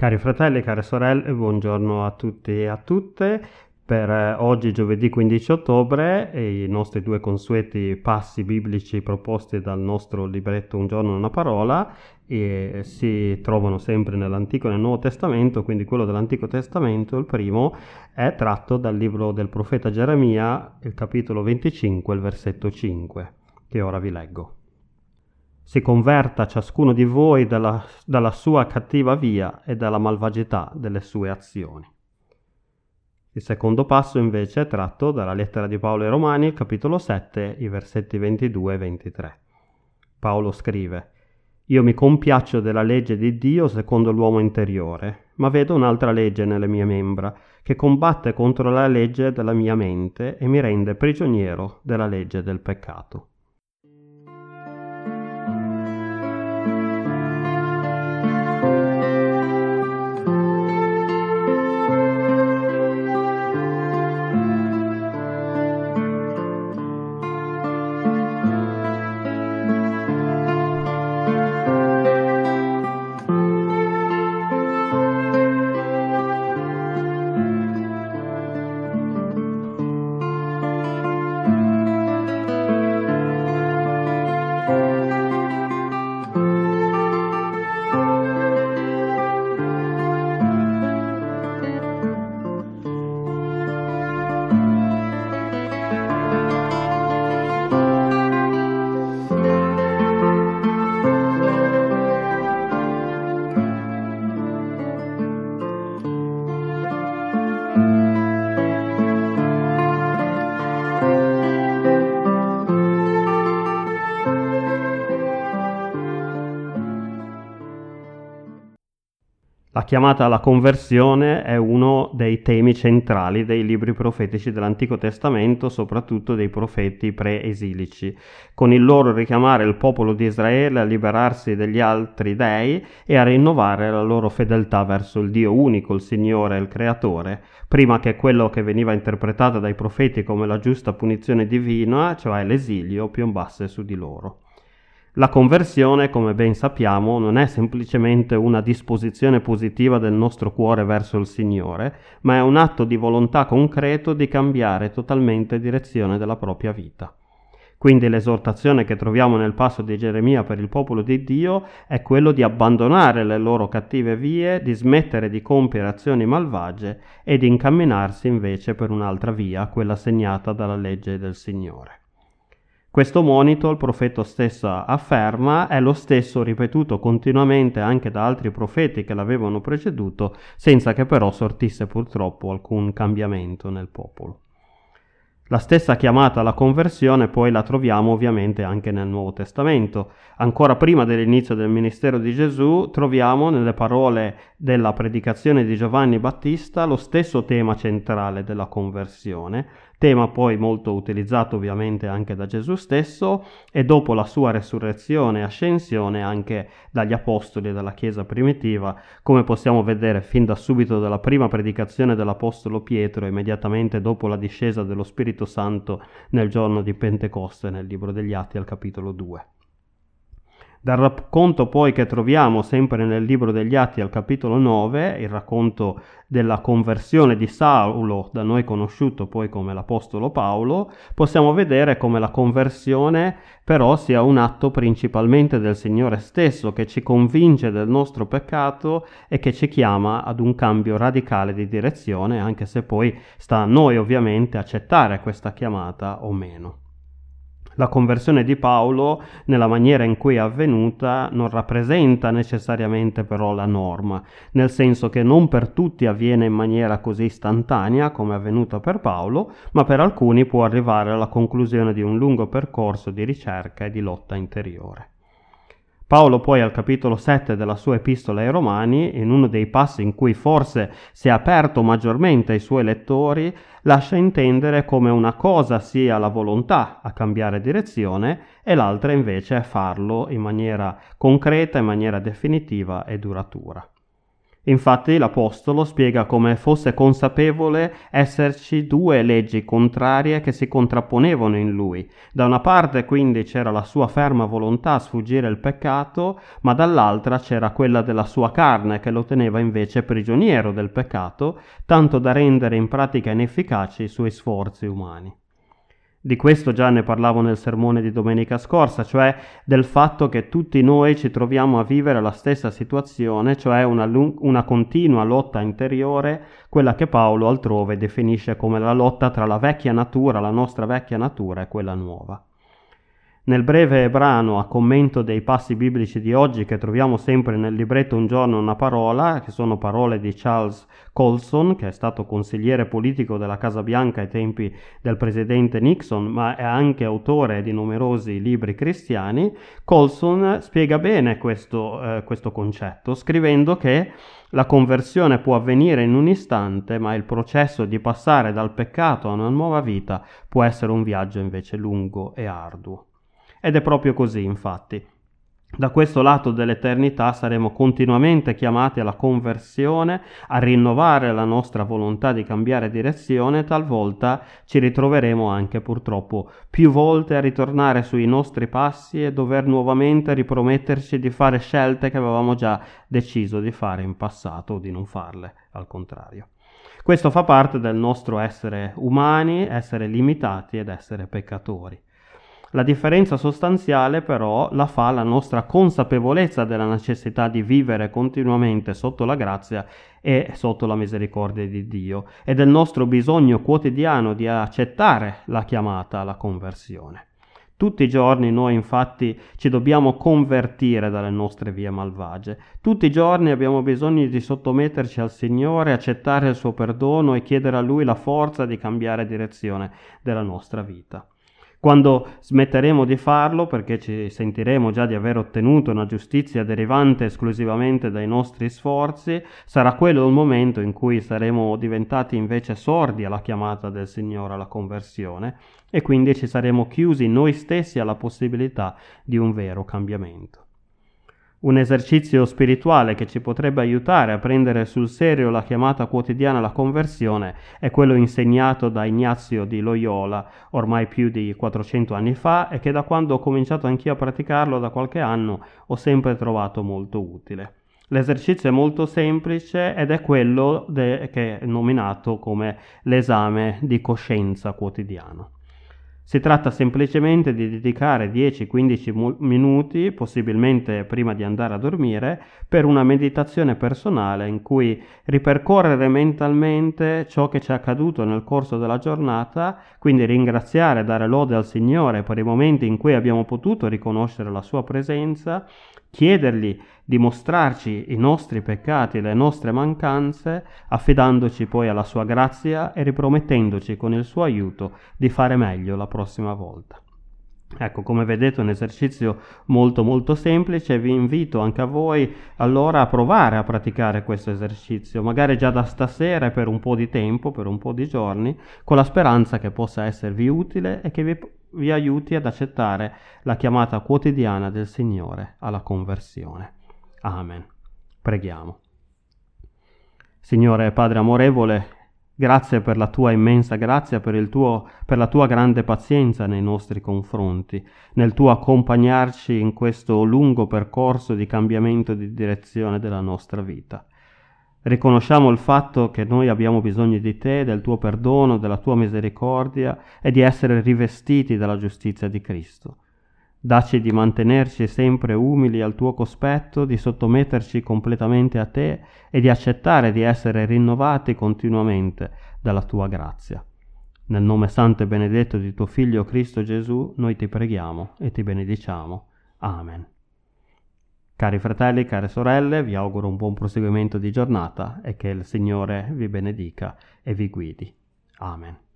Cari fratelli, care sorelle, buongiorno a tutti e a tutte. Per eh, oggi, giovedì 15 ottobre, i nostri due consueti passi biblici proposti dal nostro libretto Un giorno una parola e si trovano sempre nell'Antico e nel Nuovo Testamento, quindi quello dell'Antico Testamento, il primo, è tratto dal libro del profeta Geremia, il capitolo 25, il versetto 5, che ora vi leggo si converta ciascuno di voi dalla, dalla sua cattiva via e dalla malvagità delle sue azioni. Il secondo passo invece è tratto dalla lettera di Paolo ai Romani, capitolo 7, i versetti 22 e 23. Paolo scrive, Io mi compiaccio della legge di Dio secondo l'uomo interiore, ma vedo un'altra legge nelle mie membra, che combatte contro la legge della mia mente e mi rende prigioniero della legge del peccato. La chiamata alla conversione è uno dei temi centrali dei libri profetici dell'Antico Testamento, soprattutto dei profeti pre-esilici, con il loro richiamare il popolo di Israele a liberarsi degli altri dei e a rinnovare la loro fedeltà verso il Dio unico, il Signore, il Creatore, prima che quello che veniva interpretato dai profeti come la giusta punizione divina, cioè l'esilio, piombasse su di loro. La conversione, come ben sappiamo, non è semplicemente una disposizione positiva del nostro cuore verso il Signore, ma è un atto di volontà concreto di cambiare totalmente direzione della propria vita. Quindi l'esortazione che troviamo nel passo di Geremia per il popolo di Dio è quello di abbandonare le loro cattive vie, di smettere di compiere azioni malvagie e di incamminarsi invece per un'altra via, quella segnata dalla legge del Signore. Questo monito, il profeta stesso afferma, è lo stesso ripetuto continuamente anche da altri profeti che l'avevano preceduto, senza che però sortisse purtroppo alcun cambiamento nel popolo. La stessa chiamata alla conversione poi la troviamo ovviamente anche nel Nuovo Testamento. Ancora prima dell'inizio del ministero di Gesù troviamo nelle parole della predicazione di Giovanni Battista lo stesso tema centrale della conversione, tema poi molto utilizzato ovviamente anche da Gesù stesso e dopo la sua resurrezione e ascensione anche dagli apostoli e dalla Chiesa primitiva, come possiamo vedere fin da subito dalla prima predicazione dell'Apostolo Pietro immediatamente dopo la discesa dello Spirito Santo nel giorno di Pentecoste nel libro degli Atti al capitolo 2. Dal racconto poi che troviamo sempre nel libro degli Atti al capitolo 9, il racconto della conversione di Saulo, da noi conosciuto poi come l'Apostolo Paolo, possiamo vedere come la conversione però sia un atto principalmente del Signore stesso che ci convince del nostro peccato e che ci chiama ad un cambio radicale di direzione, anche se poi sta a noi ovviamente accettare questa chiamata o meno. La conversione di Paolo, nella maniera in cui è avvenuta, non rappresenta necessariamente però la norma, nel senso che non per tutti avviene in maniera così istantanea come è avvenuta per Paolo, ma per alcuni può arrivare alla conclusione di un lungo percorso di ricerca e di lotta interiore. Paolo poi al capitolo 7 della sua epistola ai Romani, in uno dei passi in cui forse si è aperto maggiormente ai suoi lettori, lascia intendere come una cosa sia la volontà a cambiare direzione e l'altra invece è farlo in maniera concreta, in maniera definitiva e duratura. Infatti l'Apostolo spiega come fosse consapevole esserci due leggi contrarie che si contrapponevano in lui. Da una parte quindi c'era la sua ferma volontà a sfuggire il peccato, ma dall'altra c'era quella della sua carne che lo teneva invece prigioniero del peccato, tanto da rendere in pratica inefficaci i suoi sforzi umani. Di questo già ne parlavo nel sermone di domenica scorsa, cioè del fatto che tutti noi ci troviamo a vivere la stessa situazione, cioè una, una, continua lotta interiore, quella che Paolo altrove definisce come la lotta tra la vecchia natura, la nostra vecchia natura e quella nuova. Nel breve brano a commento dei passi biblici di oggi che troviamo sempre nel libretto Un giorno una parola, che sono parole di Charles Colson, che è stato consigliere politico della Casa Bianca ai tempi del presidente Nixon, ma è anche autore di numerosi libri cristiani, Colson spiega bene questo, eh, questo concetto, scrivendo che la conversione può avvenire in un istante, ma il processo di passare dal peccato a una nuova vita può essere un viaggio invece lungo e arduo. Ed è proprio così, infatti. Da questo lato dell'eternità saremo continuamente chiamati alla conversione, a rinnovare la nostra volontà di cambiare direzione, talvolta ci ritroveremo anche purtroppo più volte a ritornare sui nostri passi e dover nuovamente riprometterci di fare scelte che avevamo già deciso di fare in passato o di non farle, al contrario. Questo fa parte del nostro essere umani, essere limitati ed essere peccatori. La differenza sostanziale però la fa la nostra consapevolezza della necessità di vivere continuamente sotto la grazia e sotto la misericordia di Dio e del nostro bisogno quotidiano di accettare la chiamata alla conversione. Tutti i giorni noi infatti ci dobbiamo convertire dalle nostre vie malvagie. Tutti i giorni abbiamo bisogno di sottometterci al Signore, accettare il suo perdono e chiedere a Lui la forza di cambiare direzione della nostra vita. Quando smetteremo di farlo, perché ci sentiremo già di aver ottenuto una giustizia derivante esclusivamente dai nostri sforzi, sarà quello il momento in cui saremo diventati invece sordi alla chiamata del Signore alla conversione e quindi ci saremo chiusi noi stessi alla possibilità di un vero cambiamento un esercizio spirituale che ci potrebbe aiutare a prendere sul serio la chiamata quotidiana alla conversione è quello insegnato da Ignazio di Loyola ormai più di 400 anni fa e che da quando ho cominciato anch'io a praticarlo da qualche anno ho sempre trovato molto utile. L'esercizio è molto semplice ed è quello de- che è nominato come l'esame di coscienza quotidiano. Si tratta semplicemente di dedicare 10-15 minuti, possibilmente prima di andare a dormire, per una meditazione personale in cui ripercorrere mentalmente ciò che ci è accaduto nel corso della giornata, quindi ringraziare e dare lode al Signore per i momenti in cui abbiamo potuto riconoscere la sua presenza chiedergli di mostrarci i nostri peccati e le nostre mancanze, affidandoci poi alla sua grazia e ripromettendoci con il suo aiuto di fare meglio la prossima volta. Ecco, come vedete un esercizio molto molto semplice, vi invito anche a voi allora a provare a praticare questo esercizio, magari già da stasera per un po' di tempo, per un po' di giorni, con la speranza che possa esservi utile e che vi vi aiuti ad accettare la chiamata quotidiana del Signore alla conversione. Amen. Preghiamo. Signore Padre amorevole, grazie per la tua immensa grazia, per, tuo, per la tua grande pazienza nei nostri confronti, nel tuo accompagnarci in questo lungo percorso di cambiamento di direzione della nostra vita. Riconosciamo il fatto che noi abbiamo bisogno di te, del tuo perdono, della tua misericordia e di essere rivestiti dalla giustizia di Cristo. Dacci di mantenerci sempre umili al tuo cospetto, di sottometterci completamente a te e di accettare di essere rinnovati continuamente dalla tua grazia. Nel nome santo e benedetto di tuo Figlio Cristo Gesù, noi ti preghiamo e ti benediciamo. Amen. Cari fratelli, care sorelle, vi auguro un buon proseguimento di giornata e che il Signore vi benedica e vi guidi. Amen.